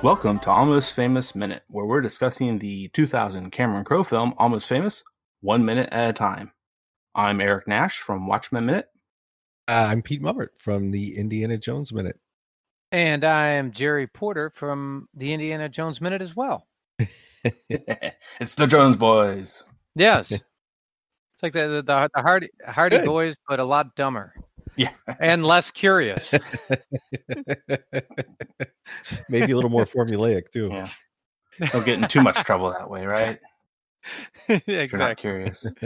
Welcome to Almost Famous Minute, where we're discussing the 2000 Cameron Crowe film Almost Famous, one minute at a time. I'm Eric Nash from Watchmen Minute. Uh, I'm Pete Mummert from the Indiana Jones Minute. And I am Jerry Porter from the Indiana Jones Minute as well. it's the Jones Boys. Yes. it's like the the, the Hardy Hardy Good. Boys, but a lot dumber Yeah. and less curious. Maybe a little more formulaic too. Yeah. Don't get in too much trouble that way, right? Exactly. curious.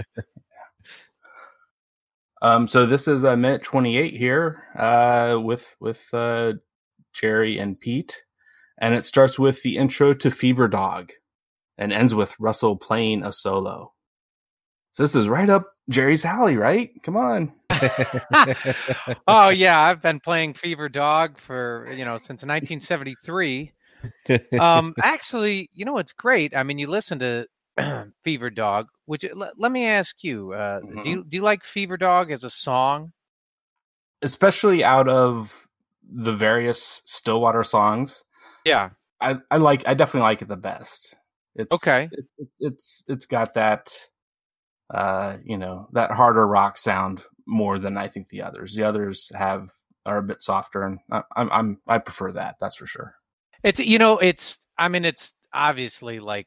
Um, so this is uh, minute 28 here uh, with with uh, Jerry and Pete, and it starts with the intro to Fever Dog, and ends with Russell playing a solo. So this is right up Jerry's alley, right? Come on. oh yeah, I've been playing Fever Dog for you know since 1973. um actually you know it's great i mean you listen to fever dog which let, let me ask you uh do you do you like fever dog as a song Especially out of the various Stillwater songs, yeah I, I like I definitely like it the best. It's Okay. It, it's it's it's got that uh you know that harder rock sound more than I think the others. The others have are a bit softer, and I, I'm I'm I prefer that. That's for sure. it's you know it's i mean it's obviously like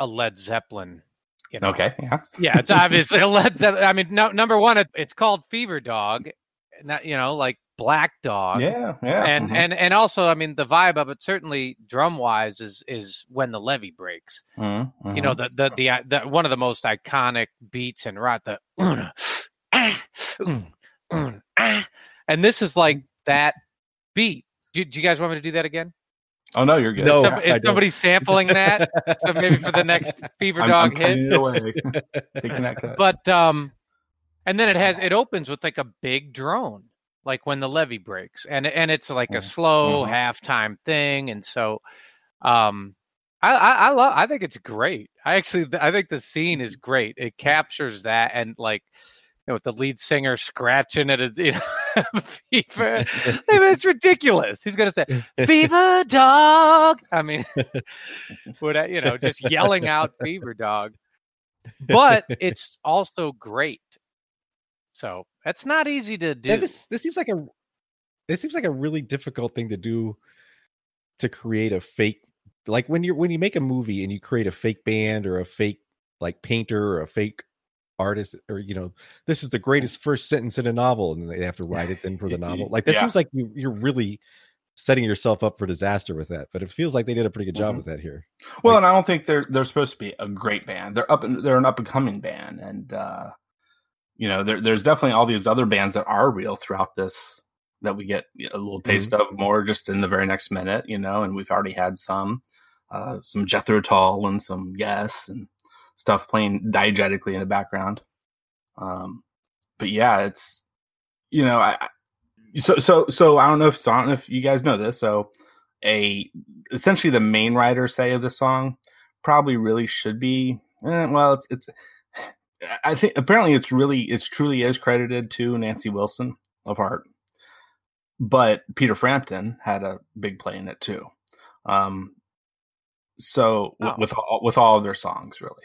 a led zeppelin you know? Okay, yeah, yeah it's obviously a led zeppelin. I mean no, number one it, it's called fever dog not you know like black dog. Yeah, yeah, and mhm. and and also i mean the vibe of it certainly drum wise is is when the levee breaks. Mhm, you know the the, the the one of the most iconic beats in rock the "Una, ah, un, un, ah." and this is like that beat. Do, do you guys want me to do that again oh no, you're good. No. Some- is somebody sampling that so maybe for the next fever I'm, dog I'm hit away. Taking that cut. but um and then it has it opens with like a big drone like when the levee breaks and and it's like a Mhm. slow Mhm. halftime thing and so um I, I I love I think it's great. I actually I think the scene is great. It captures that and like you know with the lead singer scratching at a you know, fever. I mean, it's ridiculous. He's gonna say fever dog. I mean, would I, you know just yelling out fever dog, but it's also great. So that's not easy to do. Yeah, this this seems like a it seems like a really difficult thing to do to create a fake like when you're when you make a movie and you create a fake band or a fake like painter or a fake artist or you know this is the greatest first sentence in a novel and they have to write it then for the novel like that Yeah. seems like you, you're really setting yourself up for disaster with that but it feels like they did a pretty good job Mhm. with that here Well, Like- and I don't think they're they're supposed to be a great band. They're up and they're an up and coming band, and uh, you know, there, there's definitely all these other bands that are real throughout this that we get a little taste of more just in the very next minute, you know. And we've already had some, uh, some Jethro Tull and some Yes and stuff playing diegetically in the background. Um, but yeah, it's you know, I so so so I don't know if so I don't know if you guys know this. So a essentially the main writer say of the song probably really should be eh, well it's it's I think apparently it's really it's truly is credited to Nancy Wilson of Heart, but Peter Frampton had a big play in it too. Um, so Oh. with all, with all of their songs, really.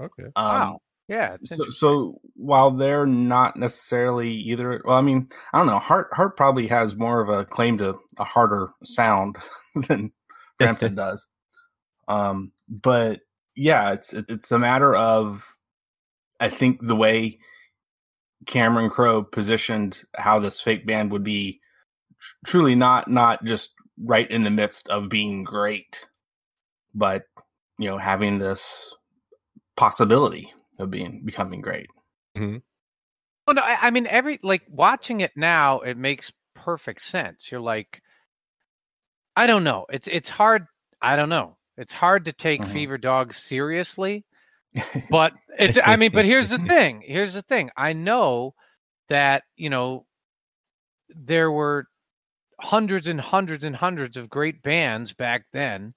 Okay. Um, wow. Yeah. So, so while they're not necessarily either, well, I mean, I don't know. Heart Heart probably has more of a claim to a harder sound than Frampton does. Um, but yeah, it's it- it's a matter of I think the way Cameron Crowe positioned how this fake band would be tr- truly not not just right in the midst of being great, but you know having this possibility of being becoming great. Well, no, I, I mean, every like watching it now, it makes perfect sense. You're like, I don't know. It's it's hard. I don't know. It's hard to take Mhm. Fever Dog seriously, but it's. I mean, but here's the thing. Here's the thing. I know that you know there were hundreds and hundreds and hundreds of great bands back then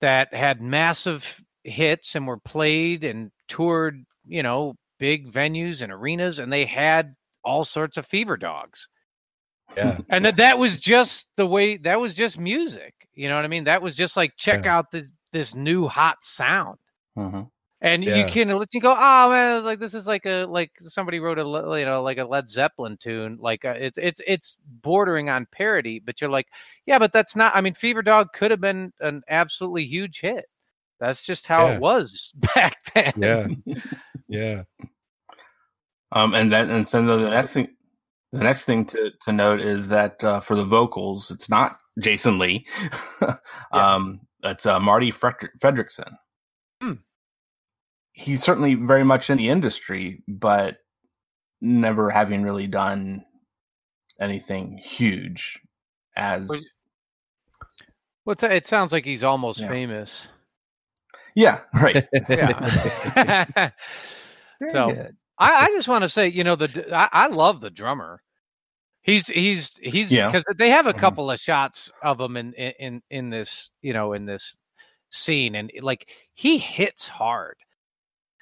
that had massive hits and were played and toured. You know, big venues and arenas, and they had all sorts of fever dogs. Yeah. And that that was just the way that was just music. You know what I mean? That was just like check Yeah. out this this new hot sound. Mhm. And Yeah. you can let you go, oh man, like this is like a like somebody wrote a you know like a Led Zeppelin tune. Like uh, it's it's it's bordering on parody, but you're like, yeah, but that's not. I mean, Fever Dog could have been an absolutely huge hit. That's just how Yeah. it was back then. Yeah. Yeah. Um, and then and so the next thing, the next thing to to note is that uh, for the vocals, it's not Jason Lee. um, it's uh, Marty Fredri- Frederiksen. Hmm. He's certainly very much in the industry, but never having really done anything huge as Well, Well, it sounds like he's almost Yeah. famous. Yeah right Yeah. So- good. I, I just want to say, you know, the I love the drummer. He's he's he's Yeah. because they have a Mhm. couple of shots of him in, in in in this you know in this scene, and like he hits hard,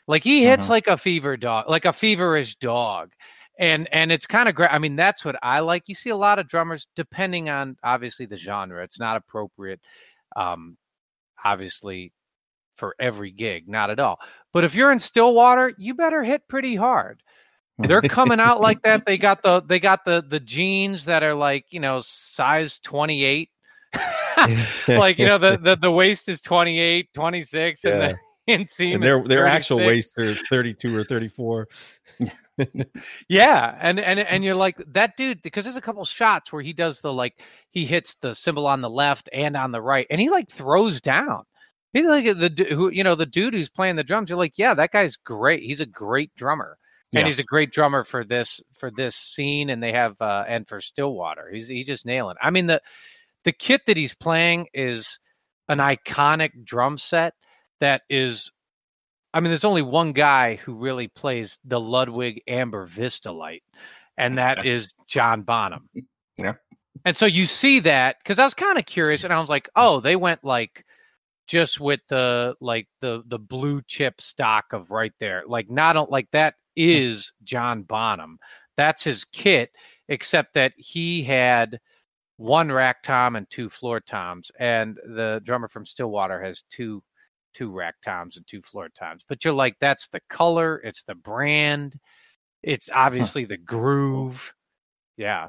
like he hits Mhm. like a fever dog, like a feverish dog, and and it's kind of great. I mean, that's what I like. You see a lot of drummers, depending on obviously the genre, it's not appropriate, um, obviously for every gig, not at all. But if you're in Stillwater, you better hit pretty hard. They're coming out like that. They got the they got the the jeans that are like you know size 28. like you know the, the the waist is 28, 26 and Yeah. the inseam and their is their actual waist are 32 or 34. Yeah, and and and you're like that dude because there's a couple shots where he does the like he hits the cymbal on the left and on the right, and he like throws down. He's like the who you know the dude who's playing the drums. You're like, yeah, that guy's great. He's a great drummer, and Yeah. he's a great drummer for this for this scene. And they have uh and for Stillwater, he's he's just nailing. I mean the the kit that he's playing is an iconic drum set that is I mean, there's only one guy who really plays the Ludwig Amber Vistalite, and that is John Bonham. Yeah. And so you see that because I was kind of curious, and I was like, oh, they went like just with the like the the blue chip stock of right there, like not like that mm. is John Bonham. That's his kit, except that he had one rack tom and two floor toms, and the drummer from Stillwater has two two rack toms and two floor toms. But you're like, that's the color, it's the brand, it's obviously the groove. Yeah.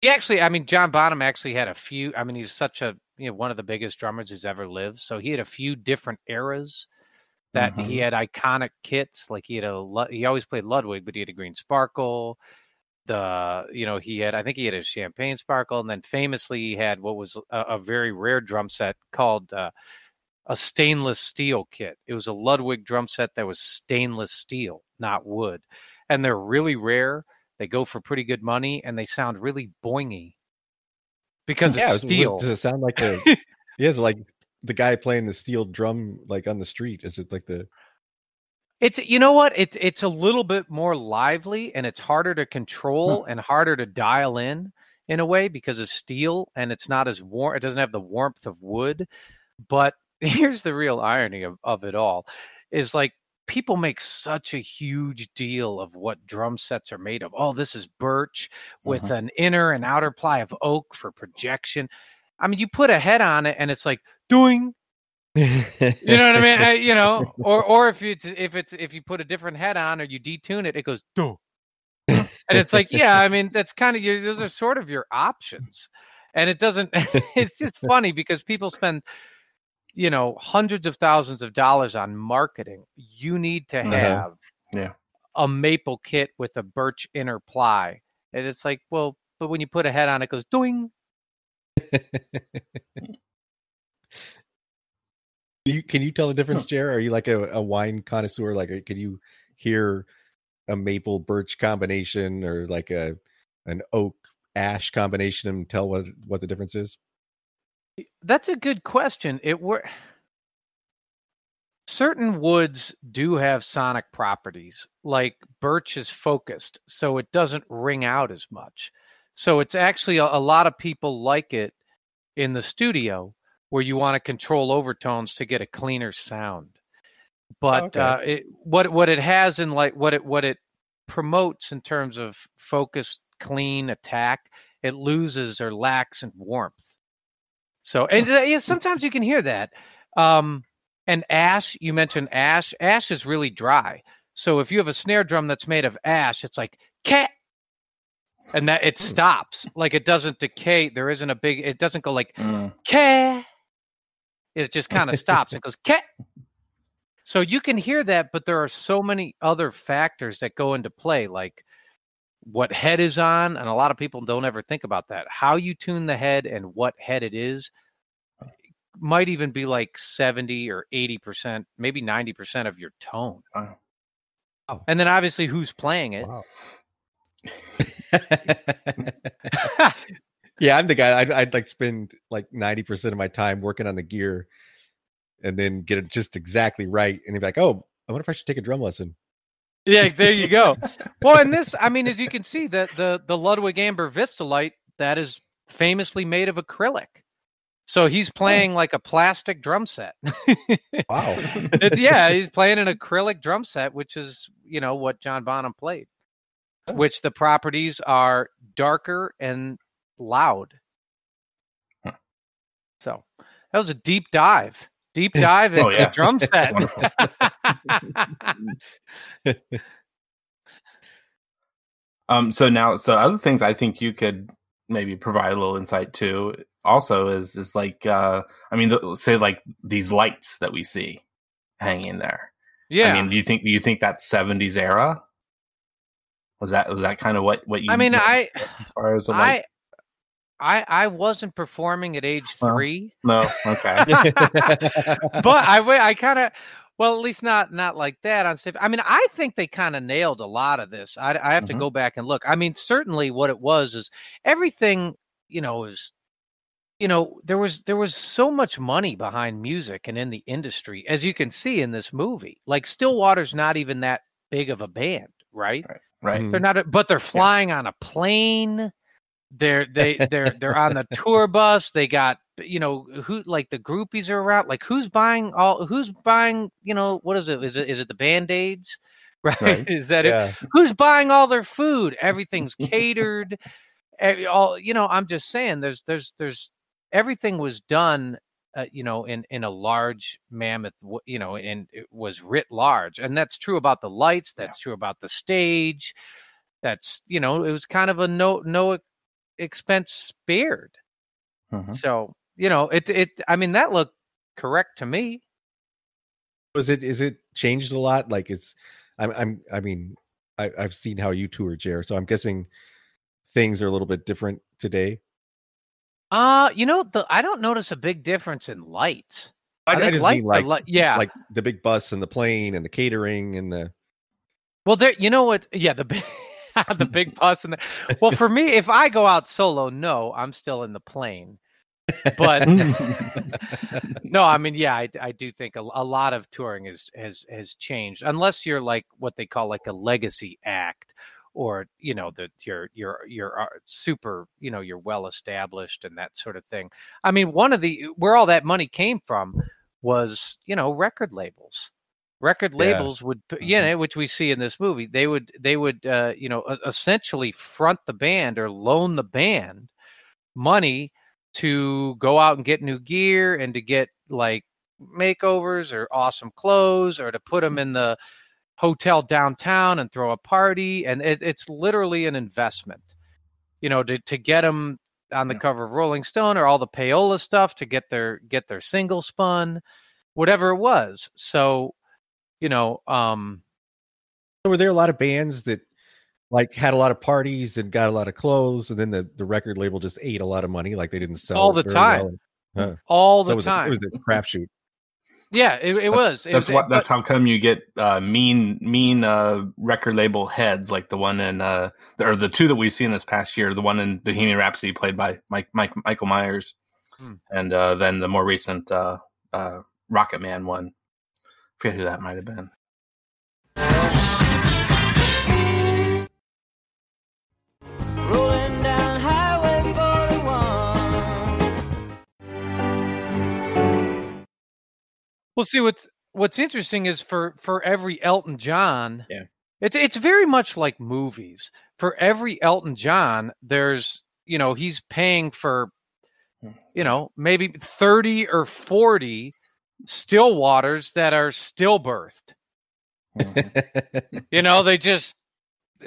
He actually, I mean, John Bonham actually had a few. I mean, he's such a you know one of the biggest drummers who's ever lived. So he had a few different eras that he had iconic kits. Like he had a he always played Ludwig, but he had a green sparkle. The you know he had I think he had a champagne sparkle, and then famously he had what was a, a very rare drum set called uh, a stainless steel kit. It was a Ludwig drum set that was stainless steel, not wood, and they're really rare. They go for pretty good money, and they sound really boingy because yeah, it's was- steel. does it sound like the yeah, is it like the guy playing the steel drum like on the street? Is it like the It's you know what? It's it's a little bit more lively and it's harder to control and harder to dial in in a way because it's steel and it's not as warm. It doesn't have the warmth of wood. But here's the real irony of, of it all: is like people make such a huge deal of what drum sets are made of. Oh, this is birch with Mhm. an inner and outer ply of oak for projection. I mean, you put a head on it and it's like doing, you know what I mean? Uh, you know, or or if it's if it's if you put a different head on or you detune it, it goes do. and it's like, yeah, I mean, that's kind of your those are sort of your options. And it doesn't it's just funny because people spend you know hundreds of thousands of dollars on marketing. You need to Uh-huh. have Yeah. a maple kit with a birch inner ply. And it's like, well, but when you put a head on it, it goes doing. you can you tell the difference, Jer? Are you like a, a wine connoisseur? Like, uh, can you hear a maple birch combination or like a an oak ash combination and tell what what the difference is? That's a good question. It were certain woods do have sonic properties, like birch is focused, so it doesn't ring out as much. So it's actually a, a lot of people like it in the studio where you want to control overtones to get a cleaner sound. But okay. uh, it, what what it has in like what it what it promotes in terms of focused, clean attack, it loses or lacks in warmth. So and uh, yeah, sometimes you can hear that. Um, and ash, you mentioned ash. Ash is really dry. So if you have a snare drum that's made of ash, it's like cat, and that it stops. Like it doesn't decay. There isn't a big. It doesn't go like Mm. cat. It just kind of stops. It goes cat. So you can hear that, but there are so many other factors that go into play, like what head is on, and a lot of people don't ever think about that. How you tune the head and what head it is might even be like 70 or 80%, maybe 90% of your tone. Wow. Wow. And then obviously who's playing it. Wow. yeah, I'm the guy. I'd, I'd like spend like ninety percent of my time working on the gear, and then get it just exactly right, and be like, "Oh, I wonder if I should take a drum lesson." Yeah, there you go. well, and this, I mean, as you can see, that the the Ludwig Amber Vistalite that is famously made of acrylic. So he's playing like a plastic drum set. Wow. It's- yeah, he's playing an acrylic drum set, which is you know what John Bonham played. Oh. Which the properties are darker and loud. Huh. So that was a deep dive. Deep dive into Oh, yeah. the drum set. Um, so now, so other things I think you could maybe provide a little insight to also is is like, uh, I mean, the, say like these lights that we see hanging there. yeah. I mean, do you think do you think that's seventies era? Was that was that kind of what what you? I mean, I as far as a light? I I I wasn't performing at age three, no, okay, but I I kind of well at least not not like that on safe. I mean, I think they kind of nailed a lot of this. I I have to Mhm. go back and look. I mean, certainly what it was is everything you know is you know there was there was so much money behind music and in the industry as you can see in this movie. Like Stillwater's not even that big of a band, right? right. Mhm. They're not, a, but they're flying on a plane. They're they they're they're on the tour bus. They got you know who like the groupies are around. Like who's buying all? Who's buying? You know what is it? Is it is it the band aids? Right? Right. Is that it? Who's buying all their food? Everything's catered. Every- all you know. I'm just saying. There's there's there's everything was done. Uh, you know, in in a large mammoth, you know, and it was writ large, and that's true about the lights. That's true about the stage. That's you know, it was kind of a no no expense spared. Mhm. So you know, it it. I mean, that looked correct to me. Was it? Is it changed a lot? Like it's. I'm. I'm. I mean, I, I've seen how you tour, Jer. So I'm guessing things are a little bit different today. Uh, you know, the I don't notice a big difference in lights. I, I think just mean like, li- yeah, like the big bus and the plane and the catering and the. Well, there, you know what? Yeah, the big, the big bus and the. Well, for me, if I go out solo, no, I'm still in the plane. But no, I mean, yeah, I, I do think a, a lot of touring is has has changed, unless you're like what they call like a legacy act, or you know that you're you're you're uh, super, you know, you're well established and that sort of thing. I mean, one of the where all that money came from was you know record labels. Record Yeah. labels would p- you know which we see in this movie they would they would uh, you know essentially front the band or loan the band money to go out and get new gear and to get like makeovers or awesome clothes or to put them in the hotel downtown and throw a party and it, it's literally an investment you know to, to get them on the Yeah. cover of rolling stone or all the payola stuff to get their get their single spun whatever it was so you know um were there a lot of bands that like had a lot of parties and got a lot of clothes, and then the, the record label just ate a lot of money, like they didn't sell All the time. well? Huh. all So the it was a- time it was a crapshoot. yeah it, it That's- was it That's was, what. but- That's how come you get uh, mean, mean uh, record label heads like the one in, uh, or the two that we've seen this past year. The one in Bohemian Rhapsody, played by Mike, Mike Michael Myers, Hmm. and uh, then the more recent uh, uh, Rocketman one. Forget who that might have been. Rolling down Highway 41. Well, see what's what's interesting is for for every Elton John, Yeah. it's it's very much like movies. For every Elton John, there's you know he's paying for Hmm. you know maybe thirty or forty still waters that are stillbirthed. Mhm. You know, they just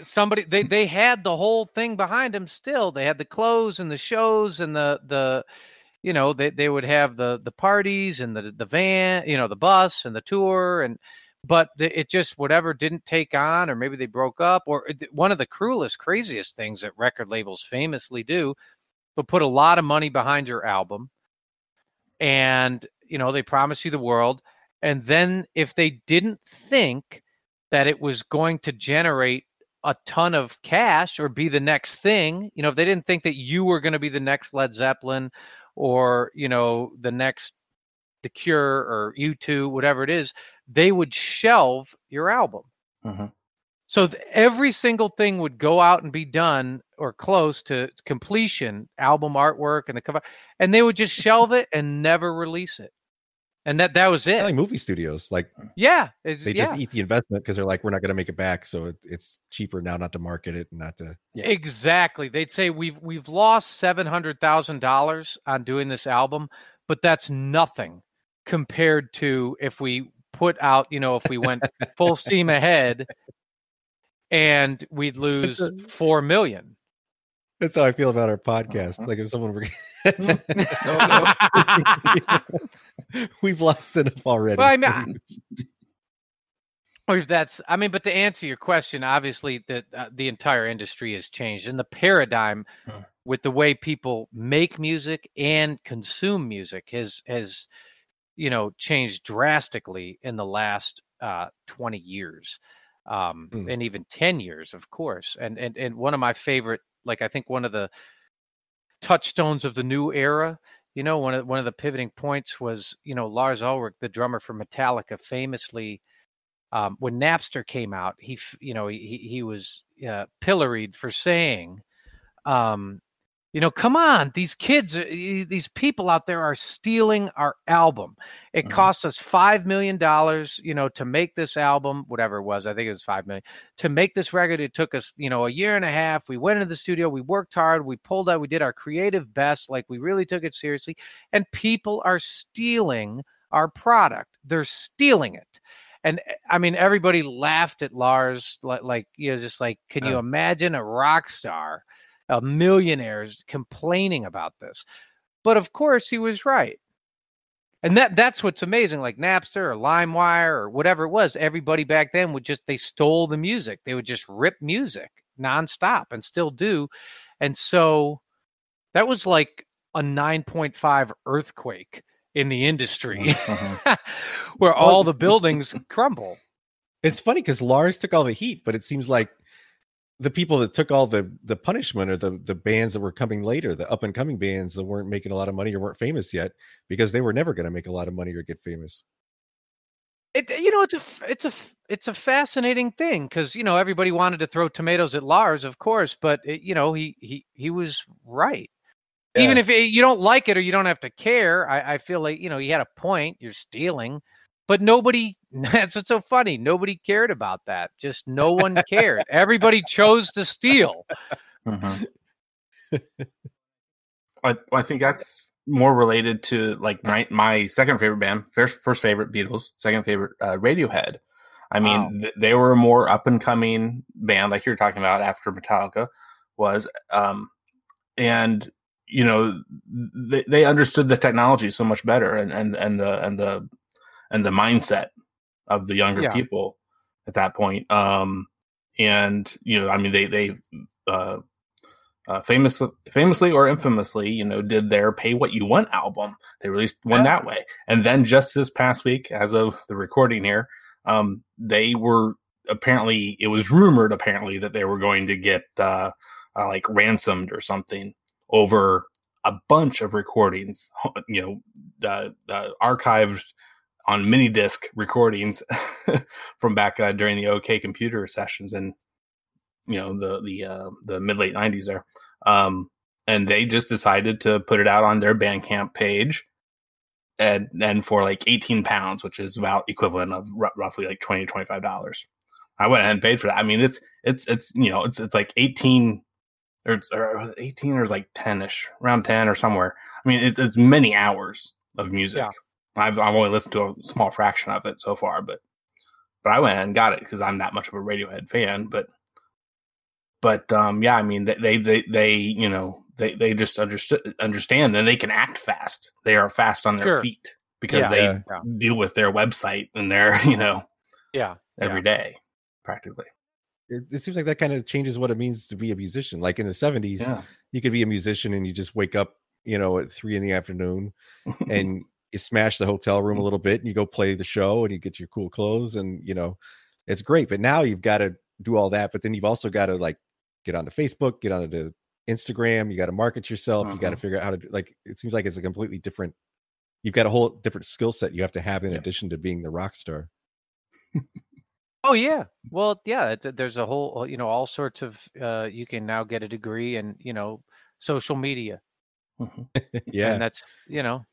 somebody they they had the whole thing behind them still. They had the clothes and the shows and the the you know, they they would have the the parties and the the van, you know, the bus and the tour and but the, it just whatever didn't take on or maybe they broke up or it- one of the cruelest craziest things that record labels famously do but put a lot of money behind your album and you know they promise you the world and then if they didn't think that it was going to generate a ton of cash or be the next thing you know if they didn't think that you were going to be the next led zeppelin or you know the next the cure or u2 whatever it is they would shelve your album Mhm. so th- every single thing would go out and be done or close to completion, album artwork and the cover, and they would just shelve it and never release it. And that that was it. like movie studios, like yeah, it's, they yeah, just eat the investment because they're like, we're not going to make it back, so it, it's cheaper now not to market it and not to. Yeah. exactly. They'd say we've we've lost seven hundred thousand dollars on doing this album, but that's nothing compared to if we put out, you know, if we went full steam ahead, and we'd lose four million. That's how I feel about our podcast. Mhm. Like if someone were, well, we've lost enough already. Well, I mean, if that's, I mean, but to answer your question, obviously the uh, the entire industry has changed, and the paradigm Hmm. with the way people make music and consume music has has, you know, changed drastically in the last uh, twenty years, um, Hmm. and even ten years, of course. And and and one of my favorite, like I think one of the touchstones of the new era. You know, one of one of the pivoting points was, you know, Lars Ulrich, the drummer for Metallica, famously um, when Napster came out, he, you know, he he was uh, pilloried for saying, um, you know, come on, these kids, uh, these people out there are stealing our album. It Mhm. cost us five million dollars, you know, to make this album, whatever it was. I think it was five million to make this record. It took us, you know, a year and a half. We went into the studio, we worked hard, we pulled out, we did our creative best, like we really took it seriously. And people are stealing our product. They're stealing it and eh, I mean, everybody laughed at Lars, like, like you know, just like, can you imagine a rock star, a millionaires complaining about this? But of course, he was right, and that that's what's amazing. Like Napster or LimeWire or whatever it was, everybody back then would just they stole the music. They would just rip music nonstop and still do, and so that was like a nine point five earthquake in the industry, Mhm. where all the buildings crumble. It's funny because Lars took all the heat, but it seems like the people that took all the the punishment are the the bands that were coming later, the up and coming bands that weren't making a lot of money or weren't famous yet because they were never going to make a lot of money or get famous. It, you know, it's a it's a it's a fascinating thing because you know everybody wanted to throw tomatoes at Lars, of course, but it, you know he he he was right. Even if it, you don't like it or you don't have to care, I, I feel like you know he had a point. You're stealing, but nobody. That's what's so funny. Nobody cared about that. Just no one cared. Everybody chose to steal. Mhm. I, I think that's more related to like my, my second favorite band, first first favorite Beatles, second favorite uh, Radiohead. I mean, Wow. th- they were a more up and coming band, like you were talking about after Metallica was, um, and you know they, they understood the technology so much better, and and and the and the and the mindset of the younger Yeah. people at that point. Um, and you know, I mean, they they uh, uh, famously, famously or infamously, you know, did their "Pay What You Want" album. They released one Yeah. that way, and then just this past week, as of the recording here, um, they were apparently it was rumored apparently that they were going to get uh, uh, like ransomed or something over a bunch of recordings, you know, uh, uh, archived on mini disc recordings from back uh, during the OK computer sessions and you know the the uh, the mid late nineties there, um, and they just decided to put it out on their Bandcamp page, and and for like eighteen pounds, which is about equivalent of r- roughly like twenty twenty five dollars. I went ahead and paid for that. I mean, it's it's it's you know it's it's like eighteen or, or eighteen or like ten ish, around ten or somewhere. I mean, it's it's many hours of music. Yeah. I've I've only listened to a small fraction of it so far, but but I went and got it because I'm that much of a Radiohead fan. But but um yeah, I mean they they they, they you know they they just understood understand and they can act fast. They are fast on their Sure. feet because Yeah. they Yeah. Yeah. deal with their website and their you know Yeah. every day practically. It, it seems like that kind of changes what it means to be a musician. Like in the 70s, Yeah. you could be a musician and you just wake up, you know, at three in the afternoon and you smash the hotel room a mm. little bit and you go play the show and you get your cool clothes and you know it's great but now you've got to do all that but then you've also got to like get onto facebook get onto instagram you got to market yourself you got to uh-huh. figure out how to like it seems like it's a completely different you've got a whole different skill set you have to have in Yeah. addition to being the rock star Oh yeah. Well, yeah. It's, there's a whole, uh, you know, all sorts of. Uh, you can now get a degree in, you know, social media, mm-hmm. yeah and that's, you know,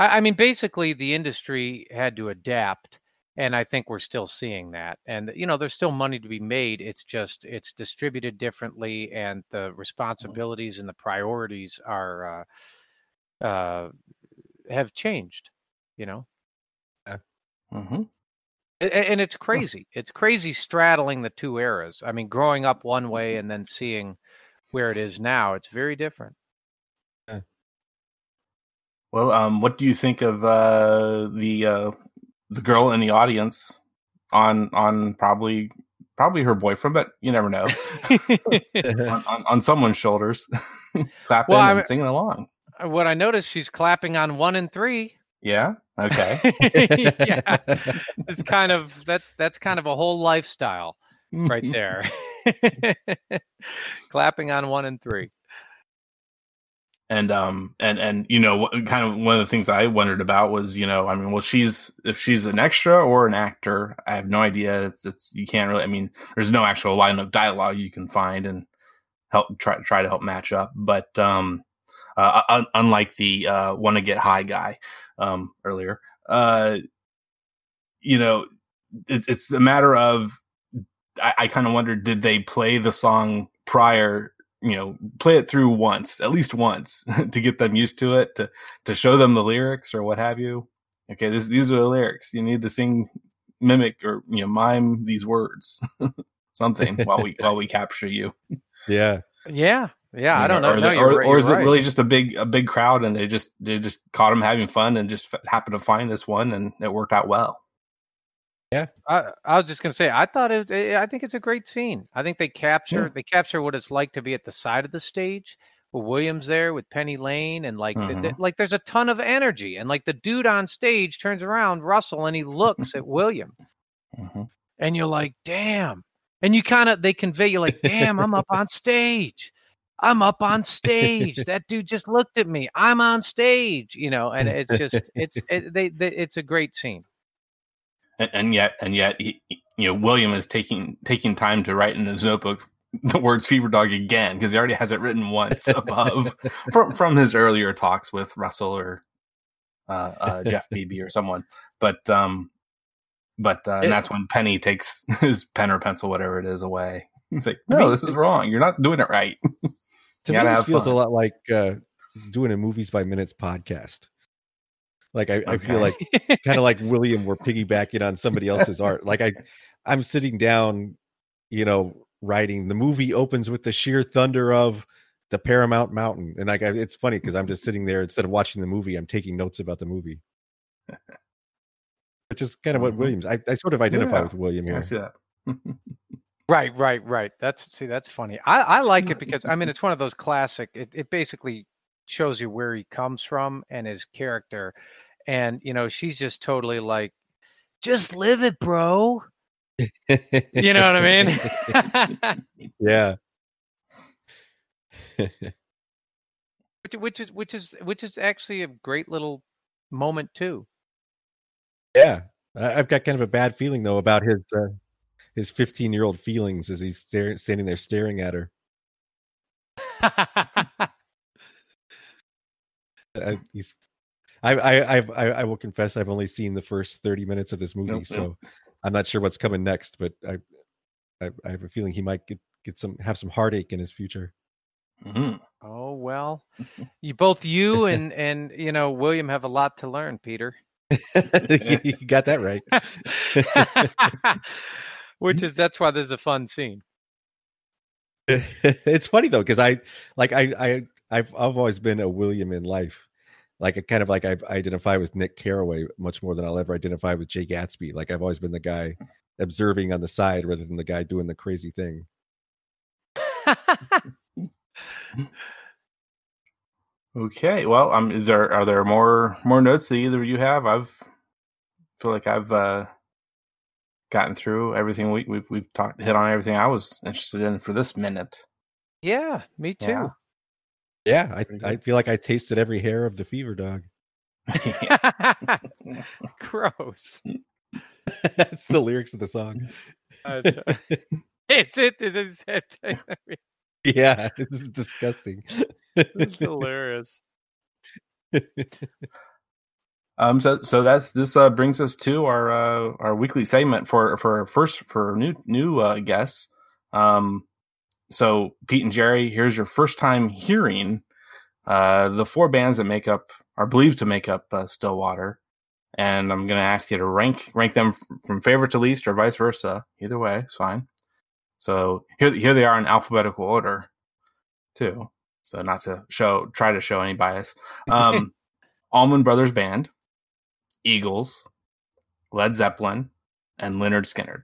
I, I mean, basically, the industry had to adapt, and I think we're still seeing that. And you know, there's still money to be made. It's just it's distributed differently, and the responsibilities and the priorities are uh, uh, have changed. You know. hmm A- a- and it's crazy it's crazy straddling the two eras i mean growing up one way and then seeing where it is now it's very different Well, um, what do you think of uh, the uh, the girl in the audience on on probably probably her boyfriend, but you never know on, on, on someosomeone's shoulders, clapping Well, and singing along. what i noticed she's clapping on one and three Yeah. Okay. yeah it's kind of that's that's kind of a whole lifestyle right there clapping on one and three and um and and you know kind of one of the things i wondered about was you know i mean well she's if she's an extra or an actor i have no idea. It's it's you can't really i mean there's no actual line of dialogue you can find and help try try to help match up. But um uh un- unlike the uh want to get high guy um earlier uh you know it's it's a matter of i, I kind of wondered did they play the song prior you know play it through once at least once to get them used to it to to show them the lyrics or what have you. Okay this, these are the lyrics. You need to sing mimic or you know mime these words something while we while we capture you. Yeah. Yeah yeah i don't know. or, no, you're or, right- or you're is it really just a big a big crowd and they just they just caught them having fun and just f- happened to find this one and it worked out well I, I was just gonna say, I thought it. Was, I think it's a great scene. I think they capture Yeah. they capture what it's like to be at the side of the stage with Williams there with Penny Lane, and like the, the- Mhm. like there's a ton of energy, and like the dude on stage turns around, Russell, and he looks at William, Mhm. and you're like, damn, and you kind of they convey you like, damn, I'm up on stage. I'm up on stage. That dude just looked at me. I'm on stage, you know, and it's just it's it, they, they it's a great scene. And, and yet and yet he, you know william is taking taking time to write in his notebook the words fever dog again because he already has it written once above from from his earlier talks with russell or uh, uh jeff Bebe or someone but um but uh, and that's when Penny takes his pen or pencil, whatever it is, away. He's like, I "No, mean, this is wrong. You're not doing it right." To me, this feels fun. a lot like uh, doing a movies by minutes podcast. Like I, I feel like kind of like William, we're piggybacking on somebody else's art. Like I, I'm sitting down, you know, writing. The movie opens with the sheer thunder of the Paramount Mountain, and like I, it's funny because I'm just sitting there instead of watching the movie, I'm taking notes about the movie, which is kind of what Mhm. Williams. I, I sort of identify Yeah. with William I see that. Right, right, right. That's see, that's funny. I, I like it because I mean it's one of those classic. It, it basically shows you where he comes from and his character, and you know she's just totally like, just live it, bro. You know what I mean? yeah. which, which is which is which is actually a great little moment too. Yeah, I've got kind of a bad feeling though about his uh, his 15 year old feelings as he's stare- standing there staring at her. I, he's, I, I, I've, I, I will confess, I've only seen the first 30 minutes of this movie, Nope, so nope. I'm not sure what's coming next. But I, I, I have a feeling he might get get some have some heartache in his future. Mhm. oh well, you both you and and you know William have a lot to learn, Peter. you got that right. which is that's why there's a fun scene. it's funny though because I like I I I've I've always been a William in life. Like I kind of like I identify with Nick Carraway much more than I'll ever identify with Jay Gatsby. Like I've always been the guy observing on the side rather than the guy doing the crazy thing. Okay. Well, um, is there are there more more notes that either of you have? I've feel like I've uh gotten through everything we, we've we've talked hit on everything I was interested in for this minute. yeah, me too. Yeah. Yeah, I I feel like I tasted every hair of the fever dog. Gross. That's the lyrics of the song. Uh, it's it. It's, it's, Yeah, it's disgusting. it's hilarious. Um, so so that's this uh, brings us to our uh, our weekly segment for for our first for new new uh, guests. Um, so Pete and Jerry, here's your first time hearing uh, the four bands that make up are believed to make up uh, Stillwater, and I'm going to ask you to rank rank them from favorite to least or vice versa. Either way, it's fine. So here here they are in alphabetical order, too. So not to show try to show any bias. Um, Allman Brothers Band, Eagles, Led Zeppelin, and Lynyrd Skynyrd.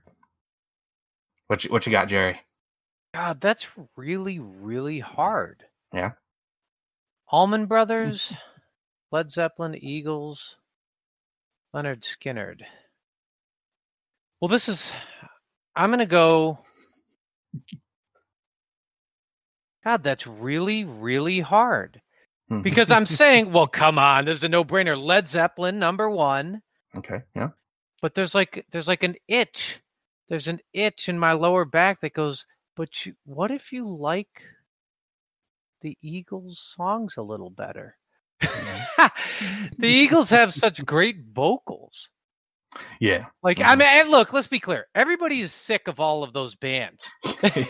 What you, what you got, Jerry? God, that's really really hard. Yeah. Allman hmm. Brothers, Led Zeppelin, Eagles, Lynyrd Skynyrd. Well, this is. I'm gonna go. God, that's really really hard hmm. because I'm saying, well, come on, there's a no-brainer. Led Zeppelin, number one. okay, yeah, but there's like there's like an itch there's an itch in my lower back that goes but you, what if you like the eagles songs a little better? The eagles have such great vocals. Yeah. like i mm-hmm. mean and look let's be clear. Everybody is sick of all of those bands.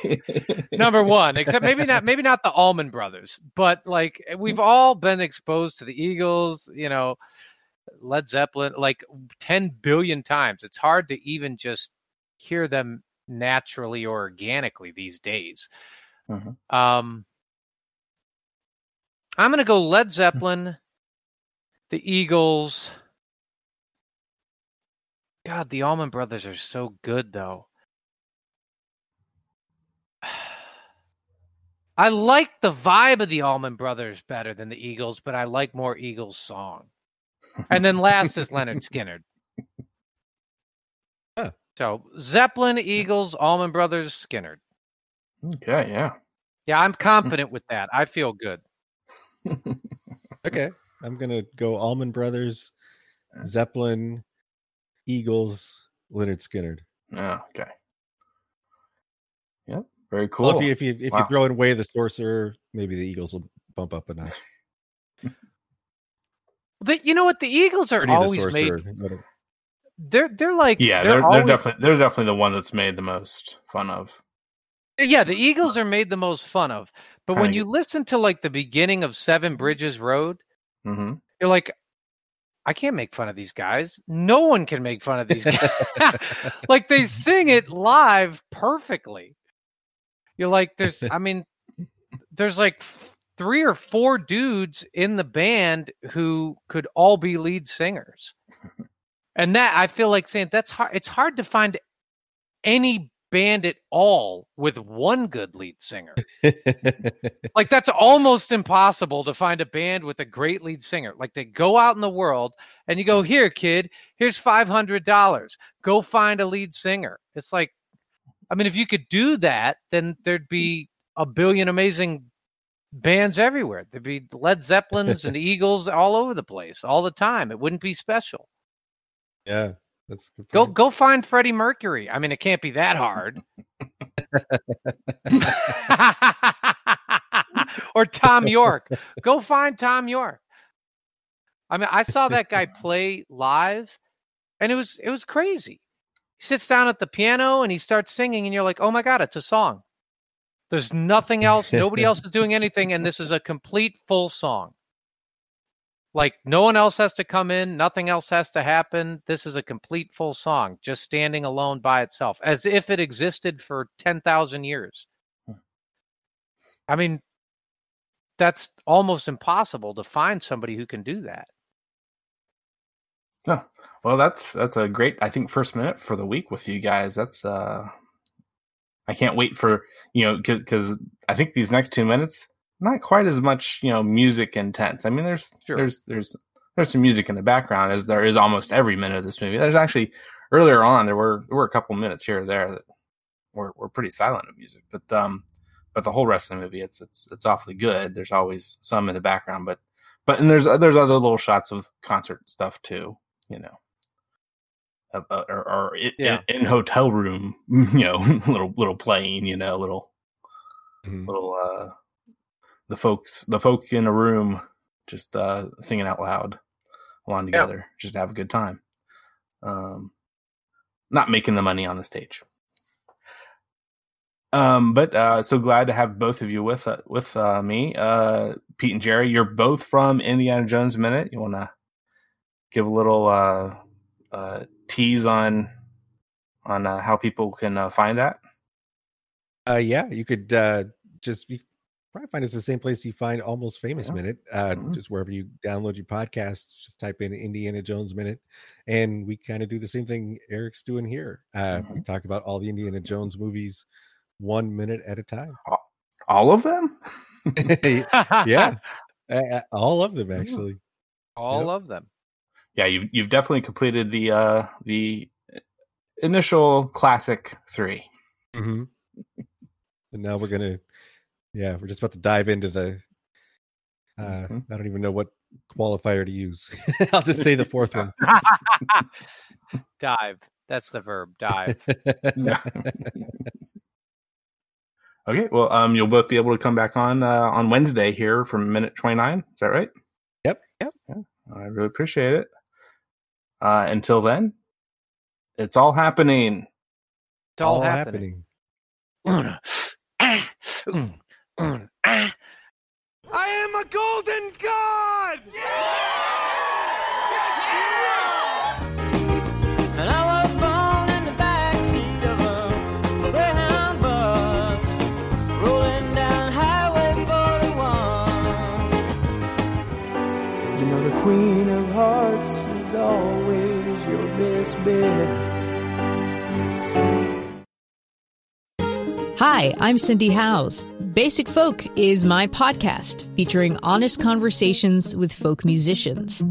Number one except maybe not maybe not the Allman brothers but like eh, we've all been exposed to the eagles you know led zeppelin like 10 billion times. It's hard to even just hear them naturally or organically these days Mhm. um i'm gonna go led zeppelin the eagles god the Allman brothers are so good though I like the vibe of the Allman Brothers better than the Eagles, but I like more Eagles song. And then last is Lynyrd Skynyrd. Huh. So Zeppelin, Eagles, Allman Brothers, Skynyrd. okay, yeah. Yeah, I'm confident with that. I feel good. Okay, I'm gonna go Allman Brothers, Zeppelin, Eagles, Lynyrd Skynyrd. Yeah, okay. Yep, very cool. Well, if you if you if Wow. you throw in Way of the Sorcerer, maybe the Eagles will bump up a notch. But you know what? The Eagles are Journey of the always made. They're they're like Yeah, they're they're, always- definitely they're definitely the one that's made the most fun of. yeah the Eagles are made the most fun of. But when Kinda you listen to like the beginning of Seven Bridges Road, hmm you're like, I can't make fun of these guys. No one can make fun of these guys. like they sing it live perfectly. You're like, there's, I mean, there's like three or four dudes in the band who could all be lead singers. And that I feel like saying that's hard. It's hard to find any band at all with one good lead singer. Like that's almost impossible to find a band with a great lead singer. Like they go out in the world and you go, "Here, kid, here's five hundred dollars. Go find a lead singer." It's like, I mean, if you could do that, then there'd be mm. a billion amazing bands everywhere. There'd be Led Zeppelins and Eagles all over the place all the time. It wouldn't be special. Yeah, that's good Go go find Freddie Mercury. I mean, it can't be that hard. or Thom Yorke. Go find Thom Yorke. I mean, I saw that guy play live and it was it was crazy. He sits down at the piano and he starts singing and you're like, "Oh my god, it's a song." There's nothing else, nobody else is doing anything and this is a complete full song. Like no one else has to come in, nothing else has to happen. This is a complete full song, just standing alone by itself, as if it existed for 10,000 years. I mean, that's almost impossible to find somebody who can do that. Oh, well, that's that's a great I think first minute for the week with you guys. That's uh, I can't wait for you know because because I think these next two minutes not quite as much you know music intense. I mean, there's Sure. there's there's there's some music in the background as there is almost every minute of this movie. There's actually earlier on there were there were a couple minutes here or there that were were pretty silent of music, but um, but the whole rest of the movie it's it's it's awfully good. There's always some in the background, but but and there's there's other little shots of concert stuff too. You know, uh, uh, or, or i Yeah. in, in hotel room, you know, little little playing, you know, little Mhm. little uh the folks the folk in a room just uh singing out loud along together just to have a good time. Um not making the money on the stage. Um but uh so glad to have both of you with uh, with uh me. Uh pete and jerry you're both from indiana jones minute. You want to give a little uh uh tease on on uh, how people can uh, find that? Uh, yeah, you could uh, just you probably find us the same place you find Almost Famous Yeah. Minute, uh, Mhm. just wherever you download your podcast. Just type in Indiana Jones Minute, and we kind of do the same thing Eric's doing here. Uh, We talk about all the Indiana Jones movies one minute at a time. all of them yeah, uh, all of them actually. All Yep. of them. yeah, you've you've definitely completed the uh the initial classic three. hmm And now we're gonna, yeah, we're just about to dive into the. Uh, Mhm. I don't even know what qualifier to use. I'll just say the fourth one. Dive. That's the verb. Dive. okay, well, um, you'll both be able to come back on uh, on Wednesday here from minute twenty nine. Is that right? Yep. Yep. Yeah, I really appreciate it. Uh, until then, it's all happening. It's all, happening. happening. Ah, mm. Ah. I am a golden god! Hi, I'm Cindy Howes. Basic Folk is my podcast featuring honest conversations with folk musicians.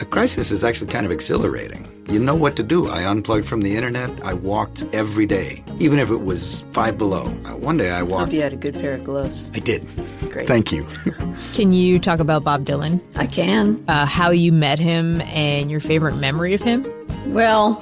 A crisis is actually kind of exhilarating. You know what to do. I unplugged from the internet. I walked every day, even if it was five below. Uh, One day I Hope walked. you had a good pair of gloves. I did. Great. Thank you. Can you talk about Bob Dylan? I can. Uh, how you met him and your favorite memory of him? Well,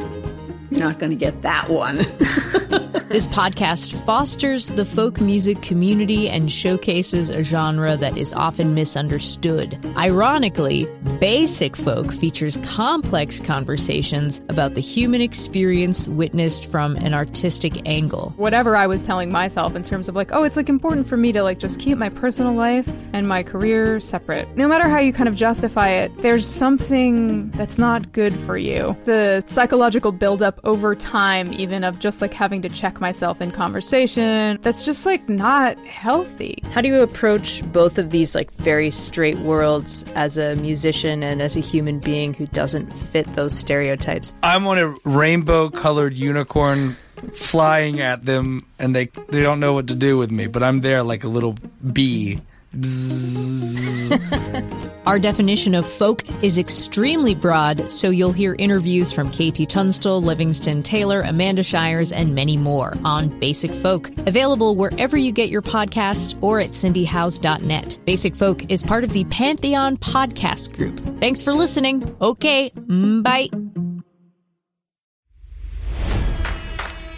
you're not going to get that one. This podcast fosters the folk music community and showcases a genre that is often misunderstood. Ironically, Basic Folk features complex conversations about the human experience witnessed from an artistic angle. whatever I was telling myself in terms of like, oh, it's like important for me to like just keep my personal life and my career separate. No matter how you kind of justify it, there's something that's not good for you. The psychological buildup over time, even of just like having to check myself in conversation, that's just like not healthy. How do you approach both of these like very straight worlds as a musician and as a human being who doesn't fit those stereotypes? I'm on a rainbow colored unicorn flying at them and they they don't know what to do with me, but I'm there like a little bee. Our definition of folk is extremely broad, so you'll hear interviews from KT Tunstall, Livingston Taylor, Amanda Shires, and many more on Basic Folk. Available wherever you get your podcasts or at cindyhowes.net. Basic Folk is part of the Pantheon Podcast Group. Thanks for listening. Okay, bye.